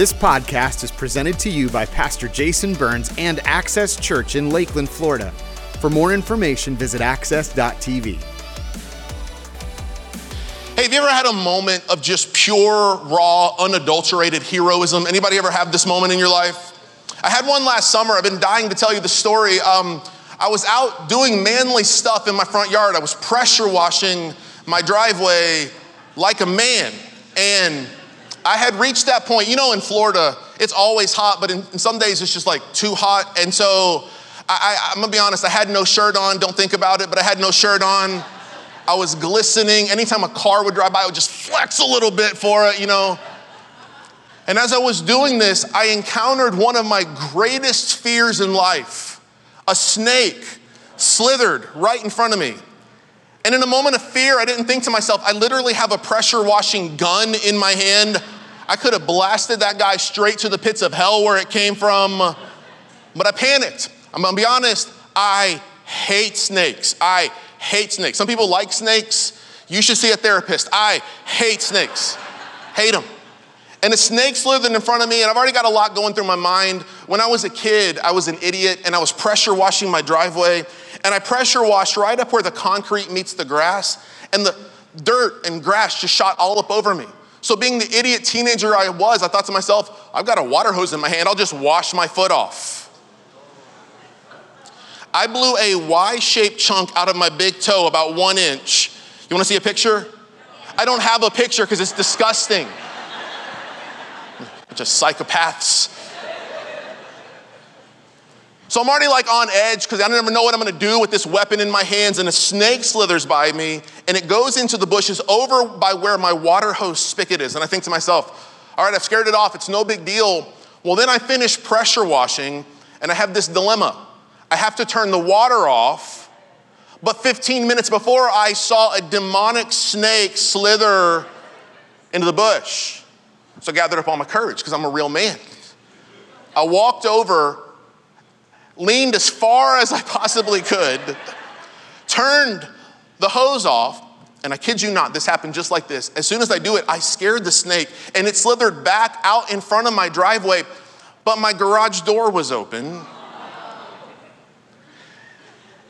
This podcast is presented to you by Pastor Jason Burns and Access Church in Lakeland, Florida. For more information, visit access.tv. Hey, have you ever had a moment of just pure, raw, unadulterated heroism? Anybody ever have this moment in your life? I had one last summer. I've been dying to tell you the story. Um, I was out doing manly stuff in my front yard. I was pressure washing my driveway like a man. And I had reached that point. You know, in Florida, it's always hot, but in, in some days it's just like too hot. And so I, am gonna be honest, I had no shirt on. Don't think about it, but I had no shirt on. I was glistening. Anytime a car would drive by, I would just flex a little bit for it, you know. And as I was doing this, I encountered one of my greatest fears in life. A snake slithered right in front of me. And in a moment of fear, I didn't think to myself, I literally have a pressure washing gun in my hand. I could have blasted that guy straight to the pits of hell where it came from. But I panicked. I'm gonna be honest, I hate snakes. I hate snakes. Some people like snakes. You should see a therapist. I hate snakes. hate them. And a snake slithered in front of me, and I've already got a lot going through my mind. When I was a kid, I was an idiot, and I was pressure washing my driveway, and I pressure washed right up where the concrete meets the grass, and the dirt and grass just shot all up over me. So, being the idiot teenager I was, I thought to myself, I've got a water hose in my hand, I'll just wash my foot off. I blew a Y shaped chunk out of my big toe, about one inch. You wanna see a picture? I don't have a picture because it's disgusting. Bunch of psychopaths. So I'm already like on edge because I don't ever know what I'm gonna do with this weapon in my hands, and a snake slithers by me and it goes into the bushes over by where my water hose spigot is. And I think to myself, all right, I've scared it off, it's no big deal. Well, then I finish pressure washing and I have this dilemma. I have to turn the water off, but 15 minutes before I saw a demonic snake slither into the bush. So I gathered up all my courage because I'm a real man. I walked over, leaned as far as I possibly could, turned the hose off, and I kid you not, this happened just like this. As soon as I do it, I scared the snake and it slithered back out in front of my driveway, but my garage door was open.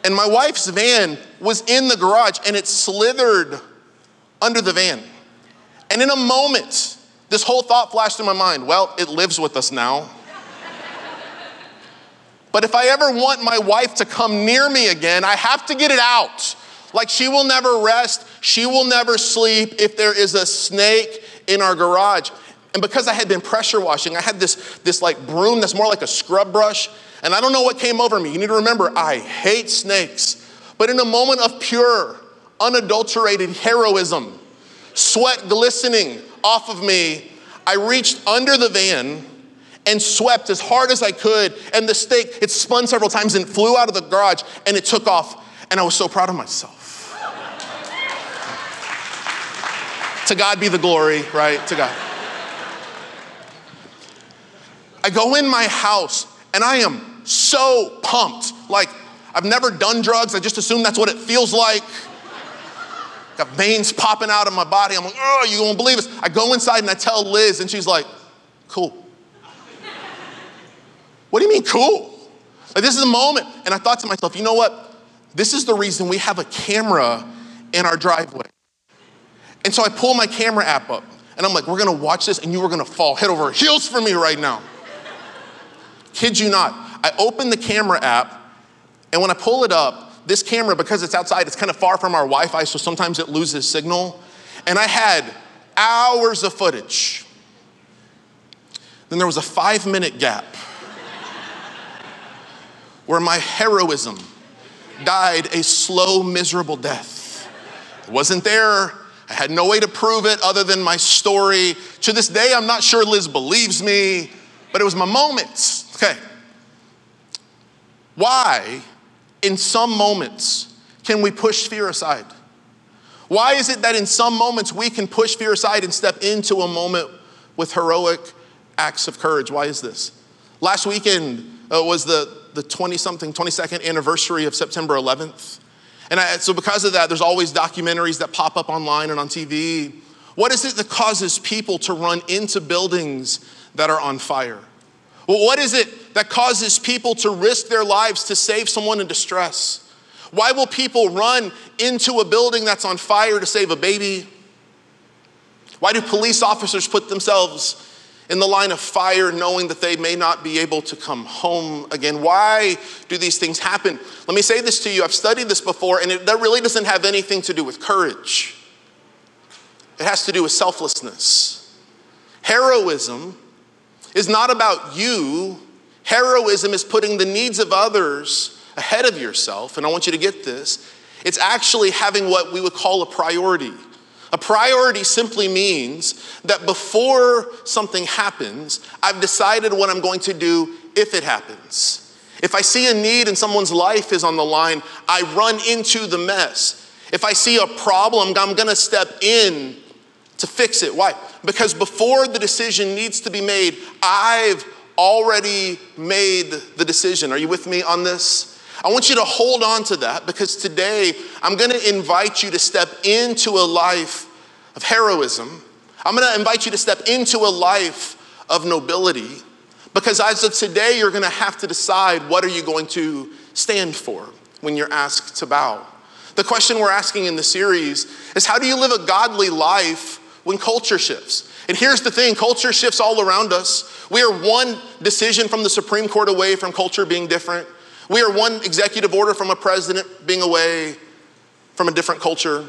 And my wife's van was in the garage and it slithered under the van. And in a moment, this whole thought flashed in my mind well, it lives with us now. But if I ever want my wife to come near me again, I have to get it out. Like she will never rest, she will never sleep if there is a snake in our garage. And because I had been pressure washing, I had this, this like broom that's more like a scrub brush. And I don't know what came over me. You need to remember, I hate snakes. But in a moment of pure, unadulterated heroism, sweat glistening off of me, I reached under the van and swept as hard as I could. And the snake, it spun several times and flew out of the garage and it took off. And I was so proud of myself. to God be the glory, right? To God. I go in my house and I am so pumped. Like, I've never done drugs, I just assume that's what it feels like. Got veins popping out of my body. I'm like, oh, you won't believe this. I go inside and I tell Liz, and she's like, cool. What do you mean, cool? Like, this is a moment. And I thought to myself, you know what? This is the reason we have a camera in our driveway. And so I pull my camera app up, and I'm like, we're gonna watch this, and you are gonna fall head over heels for me right now. Kid you not. I open the camera app, and when I pull it up, this camera, because it's outside, it's kind of far from our Wi Fi, so sometimes it loses signal. And I had hours of footage. Then there was a five minute gap where my heroism died a slow, miserable death. It wasn't there. I had no way to prove it other than my story. To this day, I'm not sure Liz believes me, but it was my moments. Okay. Why, in some moments, can we push fear aside? Why is it that in some moments we can push fear aside and step into a moment with heroic acts of courage? Why is this? Last weekend uh, was the, the 20 something, 22nd anniversary of September 11th. And I, so, because of that, there's always documentaries that pop up online and on TV. What is it that causes people to run into buildings that are on fire? Well, what is it that causes people to risk their lives to save someone in distress? Why will people run into a building that's on fire to save a baby? Why do police officers put themselves in the line of fire knowing that they may not be able to come home again? Why do these things happen? Let me say this to you. I've studied this before, and it, that really doesn't have anything to do with courage, it has to do with selflessness. Heroism is not about you, heroism is putting the needs of others ahead of yourself. And I want you to get this it's actually having what we would call a priority. A priority simply means that before something happens, I've decided what I'm going to do if it happens. If I see a need and someone's life is on the line, I run into the mess. If I see a problem, I'm gonna step in to fix it. Why? Because before the decision needs to be made, I've already made the decision. Are you with me on this? I want you to hold on to that because today I'm going to invite you to step into a life of heroism. I'm going to invite you to step into a life of nobility because as of today you're going to have to decide what are you going to stand for when you're asked to bow. The question we're asking in the series is how do you live a godly life when culture shifts? And here's the thing culture shifts all around us. We are one decision from the Supreme Court away from culture being different. We are one executive order from a president being away from a different culture.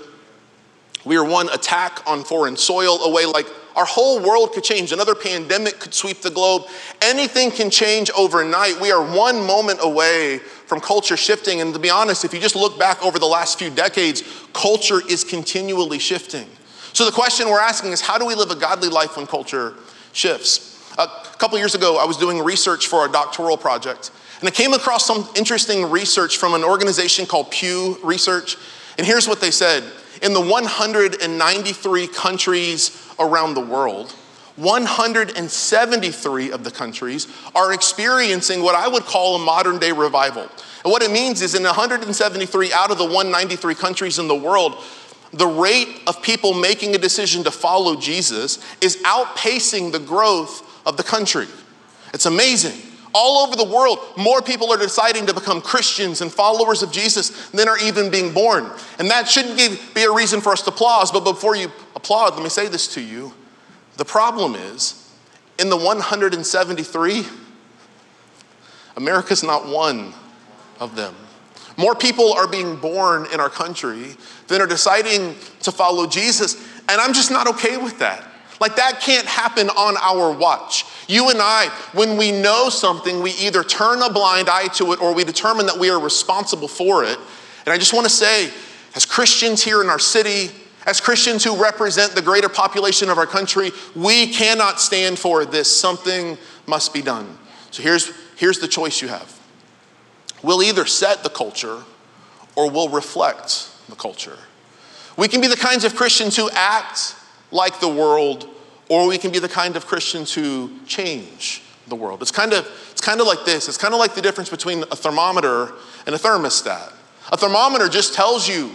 We are one attack on foreign soil away. Like our whole world could change. Another pandemic could sweep the globe. Anything can change overnight. We are one moment away from culture shifting. And to be honest, if you just look back over the last few decades, culture is continually shifting. So the question we're asking is how do we live a godly life when culture shifts? A couple years ago, I was doing research for a doctoral project. And I came across some interesting research from an organization called Pew Research. And here's what they said In the 193 countries around the world, 173 of the countries are experiencing what I would call a modern day revival. And what it means is in 173 out of the 193 countries in the world, the rate of people making a decision to follow Jesus is outpacing the growth of the country. It's amazing. All over the world, more people are deciding to become Christians and followers of Jesus than are even being born. And that shouldn't be a reason for us to applaud. But before you applaud, let me say this to you. The problem is, in the 173, America's not one of them. More people are being born in our country than are deciding to follow Jesus. And I'm just not okay with that. Like, that can't happen on our watch. You and I, when we know something, we either turn a blind eye to it or we determine that we are responsible for it. And I just want to say, as Christians here in our city, as Christians who represent the greater population of our country, we cannot stand for this. Something must be done. So here's, here's the choice you have we'll either set the culture or we'll reflect the culture. We can be the kinds of Christians who act like the world, or we can be the kind of Christians who change the world. It's kind of, it's kind of like this it's kind of like the difference between a thermometer and a thermostat. A thermometer just tells you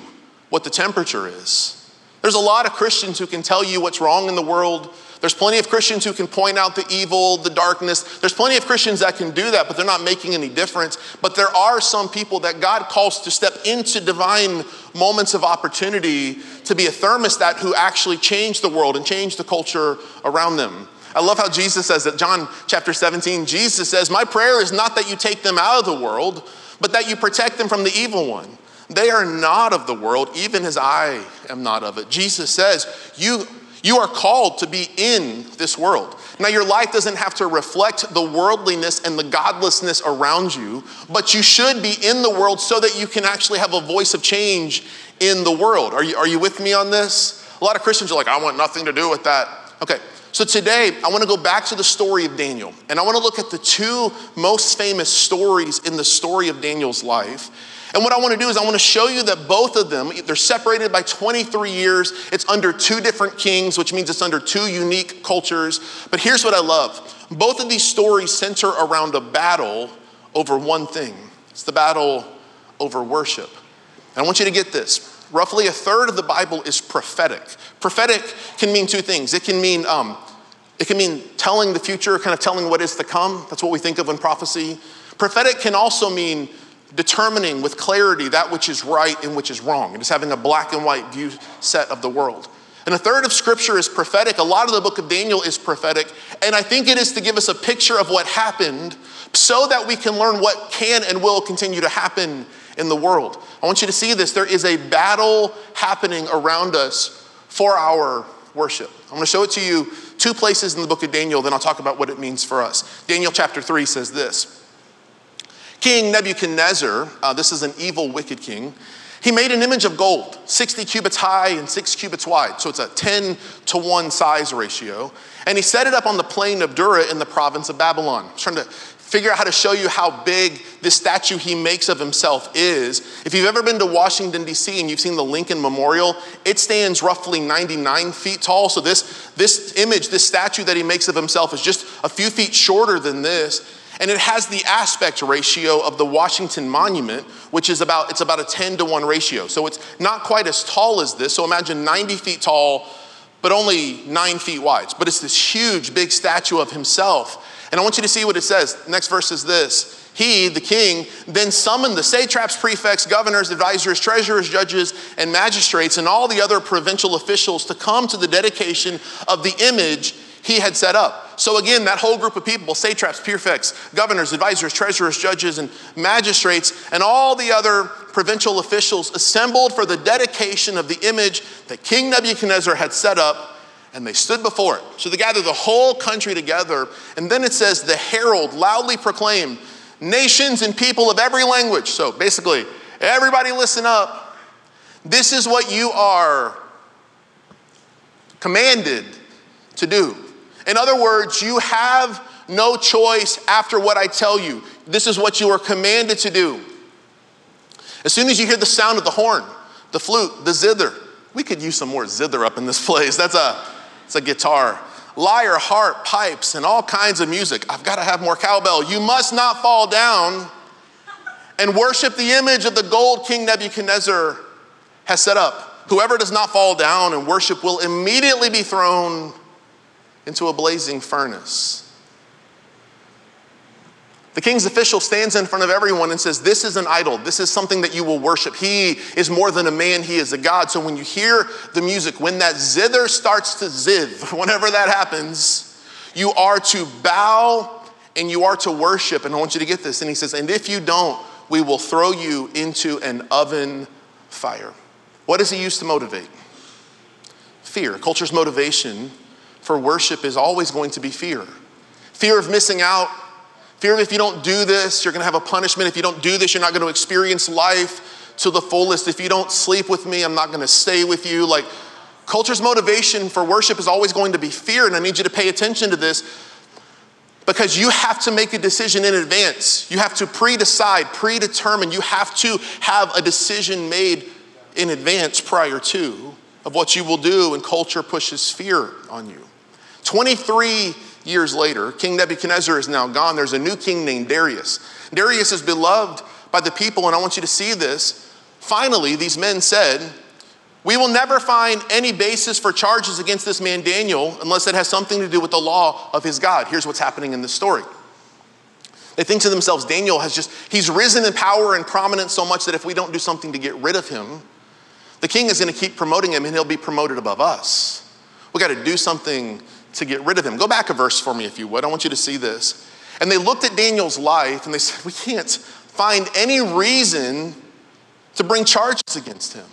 what the temperature is. There's a lot of Christians who can tell you what's wrong in the world, there's plenty of Christians who can point out the evil, the darkness. There's plenty of Christians that can do that, but they're not making any difference. But there are some people that God calls to step into divine moments of opportunity to be a thermostat who actually change the world and change the culture around them. I love how Jesus says that, John chapter 17, Jesus says, My prayer is not that you take them out of the world, but that you protect them from the evil one. They are not of the world, even as I am not of it. Jesus says, You you are called to be in this world. Now, your life doesn't have to reflect the worldliness and the godlessness around you, but you should be in the world so that you can actually have a voice of change in the world. Are you, are you with me on this? A lot of Christians are like, I want nothing to do with that. Okay, so today I want to go back to the story of Daniel, and I want to look at the two most famous stories in the story of Daniel's life. And what I want to do is I want to show you that both of them, they're separated by 23 years. It's under two different kings, which means it's under two unique cultures. But here's what I love. Both of these stories center around a battle over one thing. It's the battle over worship. And I want you to get this. roughly a third of the Bible is prophetic. Prophetic can mean two things. It can mean um, it can mean telling the future, kind of telling what is to come. That's what we think of in prophecy. Prophetic can also mean determining with clarity that which is right and which is wrong. It is having a black and white view set of the world. And a third of scripture is prophetic. A lot of the book of Daniel is prophetic. And I think it is to give us a picture of what happened so that we can learn what can and will continue to happen in the world. I want you to see this. There is a battle happening around us for our worship. I'm going to show it to you two places in the book of Daniel, then I'll talk about what it means for us. Daniel chapter 3 says this King Nebuchadnezzar, uh, this is an evil, wicked king, he made an image of gold, 60 cubits high and 6 cubits wide. So it's a 10 to 1 size ratio. And he set it up on the plain of Dura in the province of Babylon. I'm trying to figure out how to show you how big this statue he makes of himself is. If you've ever been to Washington, D.C., and you've seen the Lincoln Memorial, it stands roughly 99 feet tall. So this, this image, this statue that he makes of himself is just a few feet shorter than this. And it has the aspect ratio of the Washington Monument, which is about, it's about a 10 to 1 ratio. So it's not quite as tall as this. So imagine 90 feet tall, but only nine feet wide. But it's this huge, big statue of himself. And I want you to see what it says. next verse is this. He, the king, then summoned the satraps, prefects, governors, advisors, treasurers, judges, and magistrates, and all the other provincial officials to come to the dedication of the image he had set up. So, again, that whole group of people satraps, prefects, governors, advisors, treasurers, judges, and magistrates, and all the other provincial officials assembled for the dedication of the image that King Nebuchadnezzar had set up, and they stood before it. So, they gathered the whole country together, and then it says, The herald loudly proclaimed, Nations and people of every language. So, basically, everybody listen up. This is what you are commanded to do. In other words, you have no choice after what I tell you. This is what you are commanded to do. As soon as you hear the sound of the horn, the flute, the zither, we could use some more zither up in this place. That's a, it's a guitar. Lyre, harp, pipes, and all kinds of music. I've got to have more cowbell. You must not fall down and worship the image of the gold King Nebuchadnezzar has set up. Whoever does not fall down and worship will immediately be thrown into a blazing furnace. The king's official stands in front of everyone and says, This is an idol. This is something that you will worship. He is more than a man, he is a God. So when you hear the music, when that zither starts to ziv, whenever that happens, you are to bow and you are to worship. And I want you to get this. And he says, And if you don't, we will throw you into an oven fire. What does he use to motivate? Fear. Culture's motivation for worship is always going to be fear fear of missing out, fear of if you don't do this, you're going to have a punishment. If you don't do this, you're not going to experience life to the fullest. If you don't sleep with me, I'm not going to stay with you. Like, culture's motivation for worship is always going to be fear, and I need you to pay attention to this because you have to make a decision in advance. You have to pre decide, predetermine. You have to have a decision made in advance prior to of what you will do, and culture pushes fear on you. 23 years later, King Nebuchadnezzar is now gone. There's a new king named Darius. Darius is beloved by the people, and I want you to see this. Finally, these men said, We will never find any basis for charges against this man Daniel unless it has something to do with the law of his God. Here's what's happening in this story. They think to themselves, Daniel has just, he's risen in power and prominence so much that if we don't do something to get rid of him, the king is going to keep promoting him and he'll be promoted above us. We got to do something to get rid of him. Go back a verse for me, if you would. I want you to see this. And they looked at Daniel's life and they said, We can't find any reason to bring charges against him.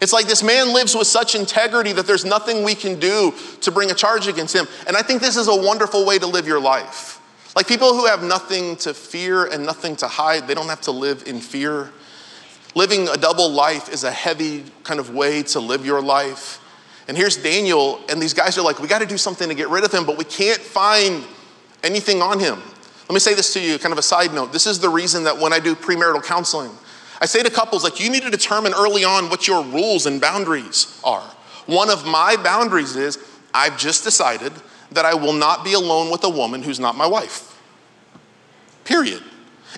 It's like this man lives with such integrity that there's nothing we can do to bring a charge against him. And I think this is a wonderful way to live your life. Like people who have nothing to fear and nothing to hide, they don't have to live in fear. Living a double life is a heavy kind of way to live your life. And here's Daniel, and these guys are like, we got to do something to get rid of him, but we can't find anything on him. Let me say this to you, kind of a side note. This is the reason that when I do premarital counseling, I say to couples, like, you need to determine early on what your rules and boundaries are. One of my boundaries is I've just decided that I will not be alone with a woman who's not my wife. Period.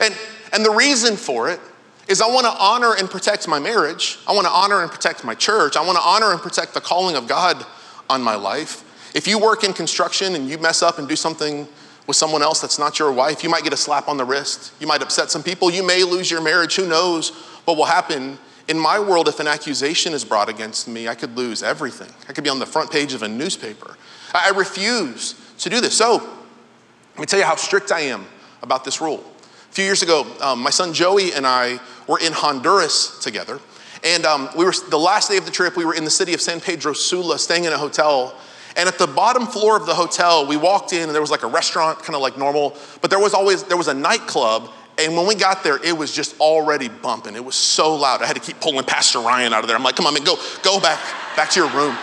And, and the reason for it is I want to honor and protect my marriage. I want to honor and protect my church. I want to honor and protect the calling of God on my life. If you work in construction and you mess up and do something with someone else that's not your wife, you might get a slap on the wrist. You might upset some people. You may lose your marriage. Who knows what will happen? In my world, if an accusation is brought against me, I could lose everything. I could be on the front page of a newspaper. I refuse to do this. So, let me tell you how strict I am about this rule. A few years ago, um, my son Joey and I were in Honduras together. And um, we were the last day of the trip, we were in the city of San Pedro Sula, staying in a hotel. And at the bottom floor of the hotel, we walked in and there was like a restaurant, kind of like normal, but there was always there was a nightclub. And when we got there, it was just already bumping. It was so loud. I had to keep pulling Pastor Ryan out of there. I'm like, come on, man, go, go back, back to your room.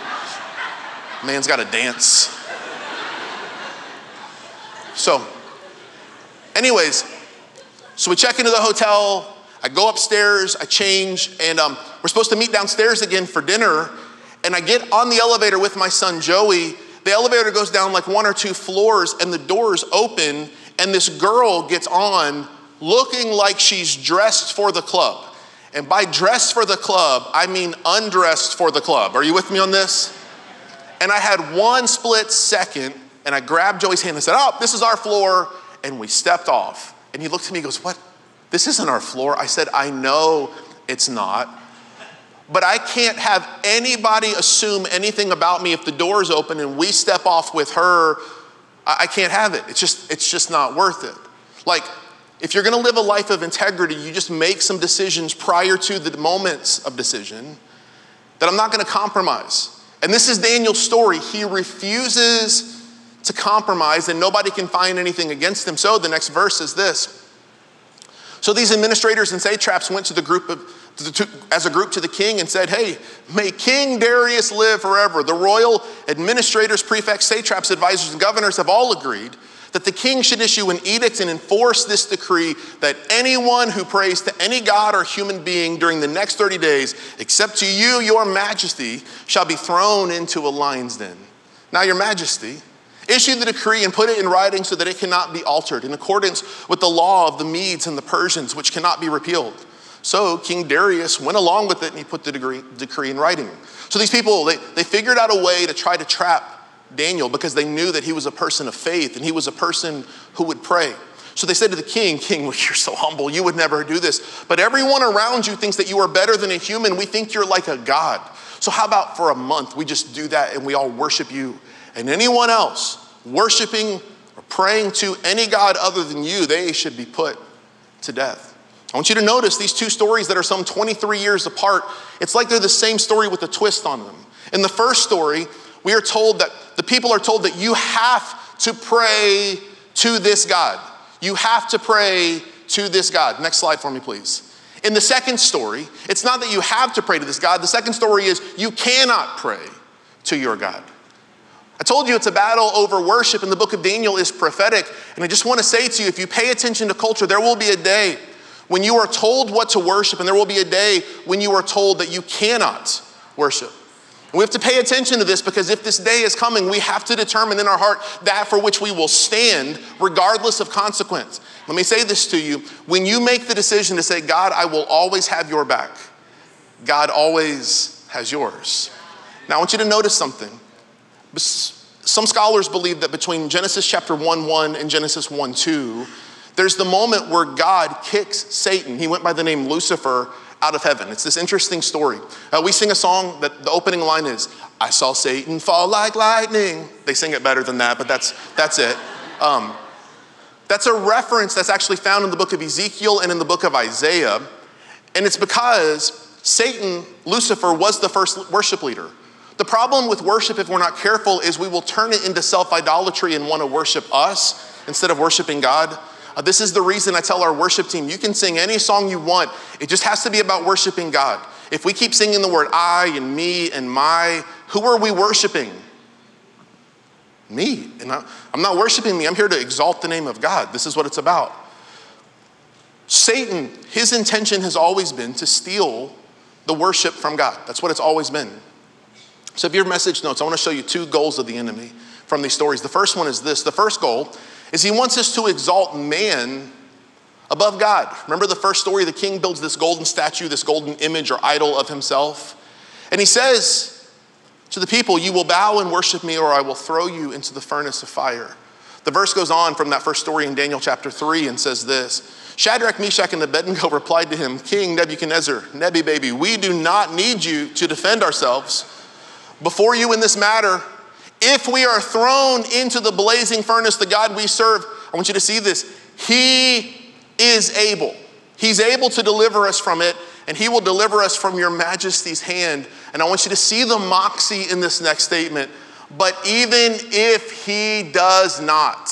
Man's got to dance. So, anyways, so we check into the hotel. I go upstairs, I change, and um, we're supposed to meet downstairs again for dinner. And I get on the elevator with my son Joey. The elevator goes down like one or two floors, and the doors open, and this girl gets on looking like she's dressed for the club. And by dressed for the club, I mean undressed for the club. Are you with me on this? And I had one split second, and I grabbed Joey's hand and said, Oh, this is our floor. And we stepped off. And he looked at me and goes, What? This isn't our floor. I said, I know it's not. But I can't have anybody assume anything about me if the door is open and we step off with her. I can't have it. It's just, it's just not worth it. Like, if you're gonna live a life of integrity, you just make some decisions prior to the moments of decision that I'm not gonna compromise. And this is Daniel's story. He refuses to compromise, and nobody can find anything against them. So the next verse is this so these administrators and satraps went to the group of, to, to, as a group to the king and said, Hey, may King Darius live forever. The royal administrators, prefects, satraps, advisors, and governors have all agreed that the king should issue an edict and enforce this decree that anyone who prays to any god or human being during the next 30 days, except to you, your majesty, shall be thrown into a lion's den. Now, your majesty, Issue the decree and put it in writing so that it cannot be altered in accordance with the law of the Medes and the Persians, which cannot be repealed. So King Darius went along with it and he put the degree, decree in writing. So these people, they, they figured out a way to try to trap Daniel because they knew that he was a person of faith and he was a person who would pray. So they said to the king, King, well, you're so humble, you would never do this. But everyone around you thinks that you are better than a human. We think you're like a god. So how about for a month we just do that and we all worship you and anyone else worshiping or praying to any God other than you, they should be put to death. I want you to notice these two stories that are some 23 years apart. It's like they're the same story with a twist on them. In the first story, we are told that the people are told that you have to pray to this God. You have to pray to this God. Next slide for me, please. In the second story, it's not that you have to pray to this God. The second story is you cannot pray to your God. I told you it's a battle over worship, and the book of Daniel is prophetic. And I just want to say to you if you pay attention to culture, there will be a day when you are told what to worship, and there will be a day when you are told that you cannot worship. And we have to pay attention to this because if this day is coming, we have to determine in our heart that for which we will stand, regardless of consequence. Let me say this to you when you make the decision to say, God, I will always have your back, God always has yours. Now, I want you to notice something. Some scholars believe that between Genesis chapter 1 1 and Genesis 1 2, there's the moment where God kicks Satan. He went by the name Lucifer out of heaven. It's this interesting story. Uh, we sing a song that the opening line is, I saw Satan fall like lightning. They sing it better than that, but that's, that's it. Um, that's a reference that's actually found in the book of Ezekiel and in the book of Isaiah. And it's because Satan, Lucifer, was the first worship leader. The problem with worship, if we're not careful, is we will turn it into self idolatry and want to worship us instead of worshiping God. Uh, this is the reason I tell our worship team you can sing any song you want, it just has to be about worshiping God. If we keep singing the word I and me and my, who are we worshiping? Me. And I, I'm not worshiping me, I'm here to exalt the name of God. This is what it's about. Satan, his intention has always been to steal the worship from God. That's what it's always been. So, if your message notes, I want to show you two goals of the enemy from these stories. The first one is this the first goal is he wants us to exalt man above God. Remember the first story? The king builds this golden statue, this golden image or idol of himself. And he says to the people, You will bow and worship me, or I will throw you into the furnace of fire. The verse goes on from that first story in Daniel chapter 3 and says this Shadrach, Meshach, and Abednego replied to him, King Nebuchadnezzar, Nebi baby, we do not need you to defend ourselves before you in this matter. If we are thrown into the blazing furnace, the God we serve, I want you to see this. He is able. He's able to deliver us from it, and He will deliver us from your majesty's hand. And I want you to see the moxie in this next statement. But even if He does not,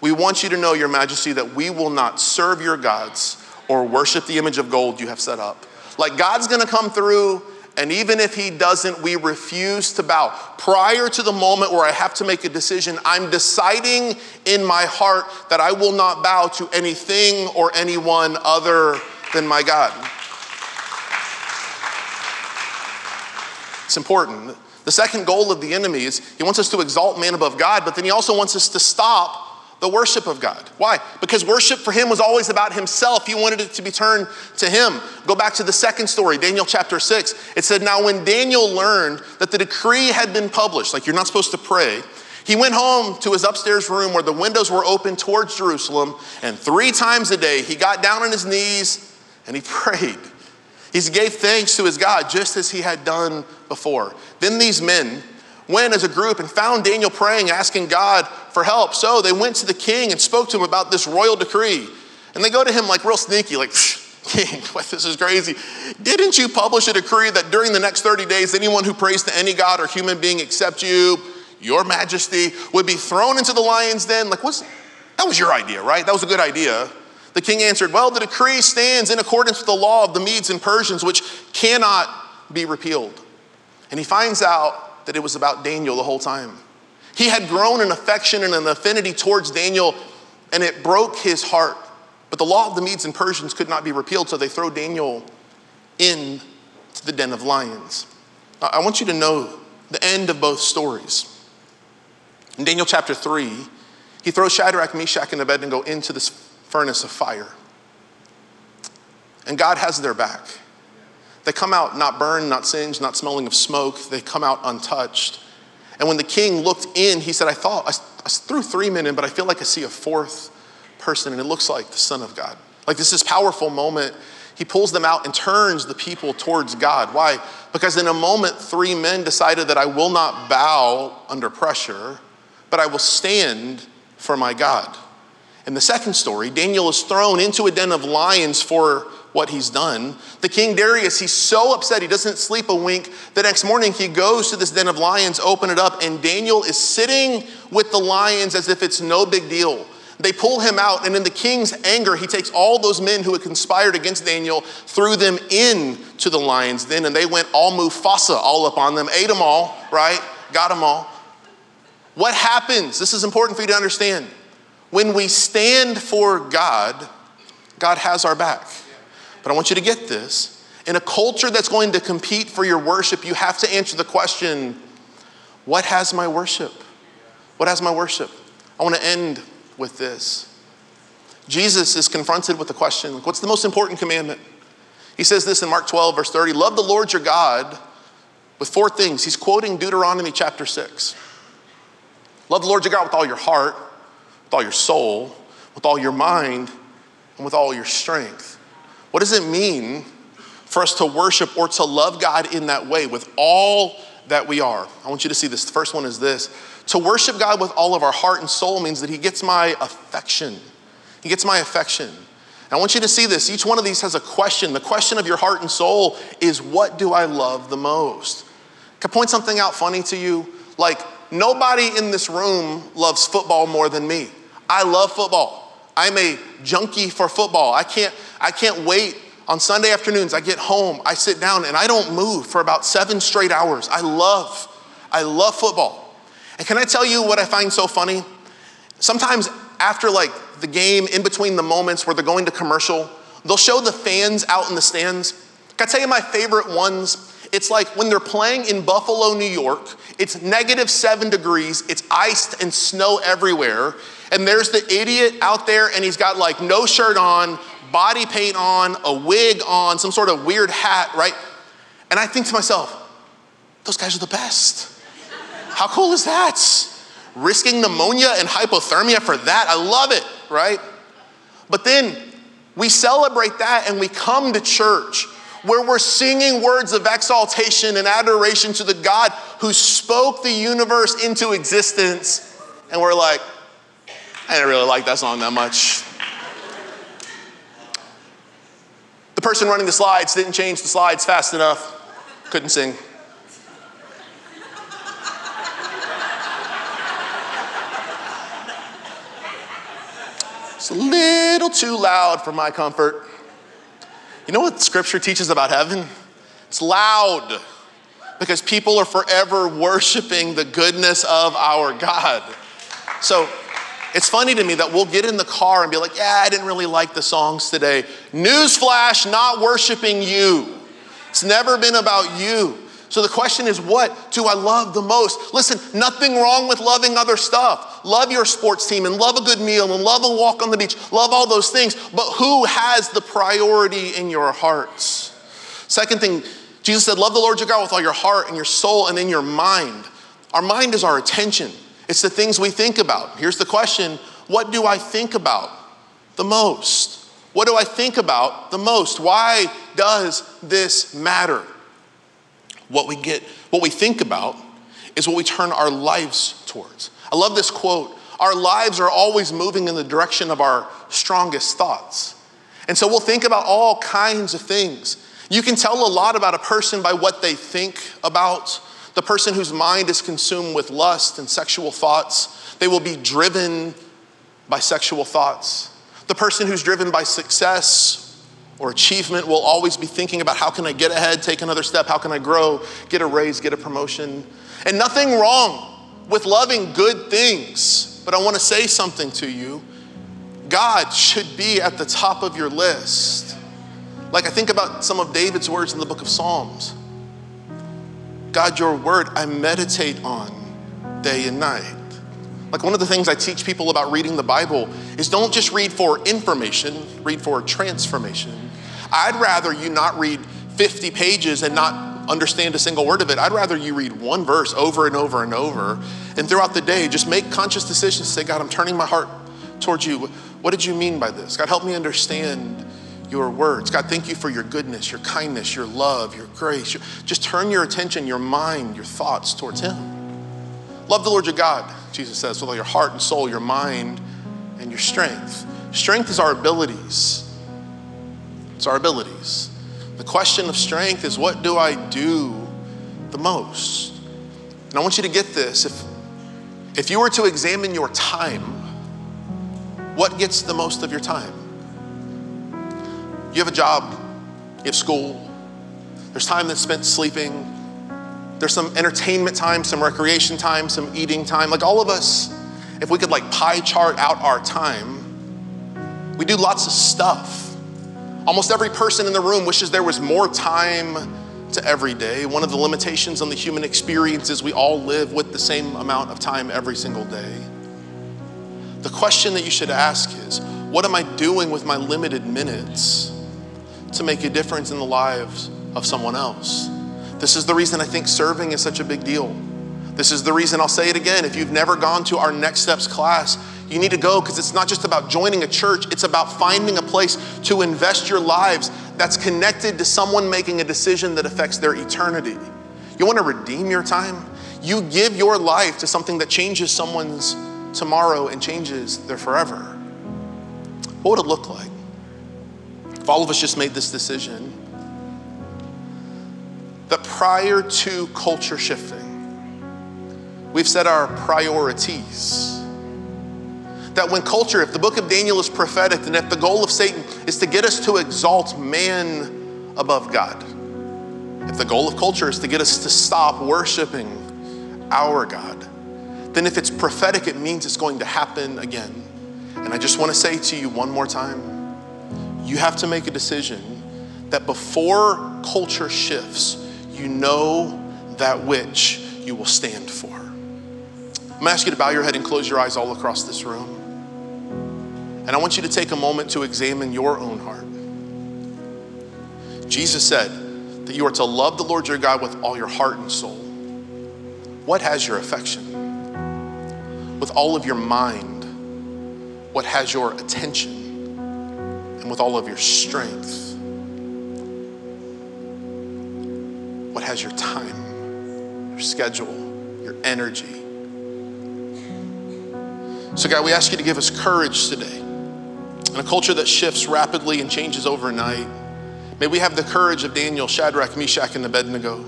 we want you to know, Your Majesty, that we will not serve your gods or worship the image of gold you have set up. Like God's gonna come through and even if he doesn't, we refuse to bow. Prior to the moment where I have to make a decision, I'm deciding in my heart that I will not bow to anything or anyone other than my God. It's important. The second goal of the enemy is he wants us to exalt man above God, but then he also wants us to stop the worship of God. Why? Because worship for him was always about himself. He wanted it to be turned to him. Go back to the second story, Daniel chapter 6. It said, Now when Daniel learned that the decree had been published, like you're not supposed to pray, he went home to his upstairs room where the windows were open towards Jerusalem, and three times a day he got down on his knees and he prayed. He gave thanks to his God just as he had done before. Then these men, went as a group and found Daniel praying, asking God for help. So they went to the king and spoke to him about this royal decree. And they go to him like real sneaky, like, King, what, this is crazy. Didn't you publish a decree that during the next 30 days, anyone who prays to any God or human being except you, your majesty, would be thrown into the lion's den? Like, what's that was your idea, right? That was a good idea. The king answered, Well, the decree stands in accordance with the law of the Medes and Persians, which cannot be repealed. And he finds out that it was about Daniel the whole time. He had grown an affection and an affinity towards Daniel, and it broke his heart. But the law of the Medes and Persians could not be repealed, so they throw Daniel into the den of lions. I want you to know the end of both stories. In Daniel chapter 3, he throws Shadrach, Meshach, and Abednego into this furnace of fire. And God has their back. They come out not burned, not singed, not smelling of smoke. They come out untouched. And when the king looked in, he said, I thought, I, I threw three men in, but I feel like I see a fourth person, and it looks like the Son of God. Like this is powerful moment. He pulls them out and turns the people towards God. Why? Because in a moment, three men decided that I will not bow under pressure, but I will stand for my God. In the second story, Daniel is thrown into a den of lions for what he's done. The king Darius, he's so upset, he doesn't sleep a wink. The next morning, he goes to this den of lions, open it up, and Daniel is sitting with the lions as if it's no big deal. They pull him out, and in the king's anger, he takes all those men who had conspired against Daniel, threw them into the lions den, and they went all Mufasa all up on them, ate them all, right? Got them all. What happens? This is important for you to understand. When we stand for God, God has our back. But I want you to get this. In a culture that's going to compete for your worship, you have to answer the question what has my worship? What has my worship? I want to end with this. Jesus is confronted with the question what's the most important commandment? He says this in Mark 12, verse 30 Love the Lord your God with four things. He's quoting Deuteronomy chapter 6. Love the Lord your God with all your heart, with all your soul, with all your mind, and with all your strength. What does it mean for us to worship or to love God in that way with all that we are? I want you to see this. The first one is this to worship God with all of our heart and soul means that He gets my affection. He gets my affection. I want you to see this. Each one of these has a question. The question of your heart and soul is what do I love the most? Can I point something out funny to you? Like, nobody in this room loves football more than me. I love football. I'm a junkie for football. I can't, I can't wait on Sunday afternoons. I get home, I sit down, and I don't move for about seven straight hours. I love, I love football. And can I tell you what I find so funny? Sometimes after like the game, in between the moments where they're going to commercial, they'll show the fans out in the stands. Can I tell you my favorite ones It's like when they're playing in Buffalo, New York, it's negative seven degrees, it's iced and snow everywhere, and there's the idiot out there and he's got like no shirt on, body paint on, a wig on, some sort of weird hat, right? And I think to myself, those guys are the best. How cool is that? Risking pneumonia and hypothermia for that, I love it, right? But then we celebrate that and we come to church where we're singing words of exaltation and adoration to the God who spoke the universe into existence. And we're like, I didn't really like that song that much. The person running the slides didn't change the slides fast enough, couldn't sing. It's a little too loud for my comfort. You know what scripture teaches about heaven? It's loud because people are forever worshiping the goodness of our God. So it's funny to me that we'll get in the car and be like, yeah, I didn't really like the songs today. Newsflash, not worshiping you. It's never been about you. So the question is, what do I love the most? Listen, nothing wrong with loving other stuff. Love your sports team and love a good meal and love a walk on the beach. Love all those things. But who has the priority in your hearts? Second thing, Jesus said, Love the Lord your God with all your heart and your soul and in your mind. Our mind is our attention, it's the things we think about. Here's the question What do I think about the most? What do I think about the most? Why does this matter? What we get, what we think about is what we turn our lives towards. I love this quote. Our lives are always moving in the direction of our strongest thoughts. And so we'll think about all kinds of things. You can tell a lot about a person by what they think about. The person whose mind is consumed with lust and sexual thoughts, they will be driven by sexual thoughts. The person who's driven by success or achievement will always be thinking about how can I get ahead, take another step, how can I grow, get a raise, get a promotion. And nothing wrong with loving good things, but I want to say something to you. God should be at the top of your list. Like I think about some of David's words in the book of Psalms. God, your word I meditate on day and night. Like one of the things I teach people about reading the Bible is don't just read for information, read for transformation. I'd rather you not read 50 pages and not understand a single word of it. I'd rather you read one verse over and over and over. And throughout the day, just make conscious decisions. Say, God, I'm turning my heart towards you. What did you mean by this? God, help me understand your words. God, thank you for your goodness, your kindness, your love, your grace. Just turn your attention, your mind, your thoughts towards Him. Love the Lord your God, Jesus says, with all your heart and soul, your mind, and your strength. Strength is our abilities. It's our abilities. The question of strength is what do I do the most? And I want you to get this. If, if you were to examine your time, what gets the most of your time? You have a job, you have school, there's time that's spent sleeping, there's some entertainment time, some recreation time, some eating time. Like all of us, if we could like pie chart out our time, we do lots of stuff. Almost every person in the room wishes there was more time to every day. One of the limitations on the human experience is we all live with the same amount of time every single day. The question that you should ask is what am I doing with my limited minutes to make a difference in the lives of someone else? This is the reason I think serving is such a big deal. This is the reason I'll say it again. If you've never gone to our Next Steps class, you need to go because it's not just about joining a church, it's about finding a place to invest your lives that's connected to someone making a decision that affects their eternity. You want to redeem your time? You give your life to something that changes someone's tomorrow and changes their forever. What would it look like if all of us just made this decision that prior to culture shifting, we've set our priorities? that when culture, if the book of Daniel is prophetic, and if the goal of Satan is to get us to exalt man above God, if the goal of culture is to get us to stop worshiping our God, then if it's prophetic, it means it's going to happen again. And I just want to say to you one more time you have to make a decision that before culture shifts, you know that which you will stand for. I'm gonna ask you to bow your head and close your eyes all across this room. And I want you to take a moment to examine your own heart. Jesus said that you are to love the Lord your God with all your heart and soul. What has your affection? With all of your mind, what has your attention? And with all of your strength, what has your time, your schedule, your energy? So, God, we ask you to give us courage today. In a culture that shifts rapidly and changes overnight, may we have the courage of Daniel, Shadrach, Meshach, and Abednego.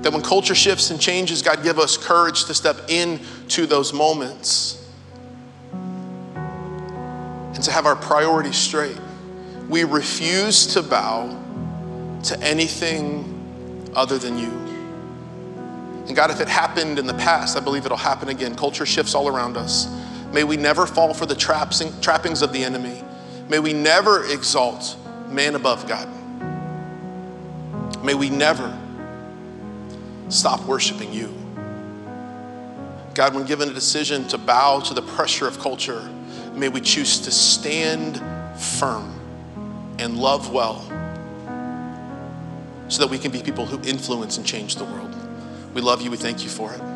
That when culture shifts and changes, God, give us courage to step into those moments to have our priorities straight. We refuse to bow to anything other than you. And God, if it happened in the past, I believe it'll happen again. Culture shifts all around us. May we never fall for the traps, trappings of the enemy. May we never exalt man above God. May we never stop worshiping you. God, when given a decision to bow to the pressure of culture, may we choose to stand firm and love well so that we can be people who influence and change the world. We love you. We thank you for it.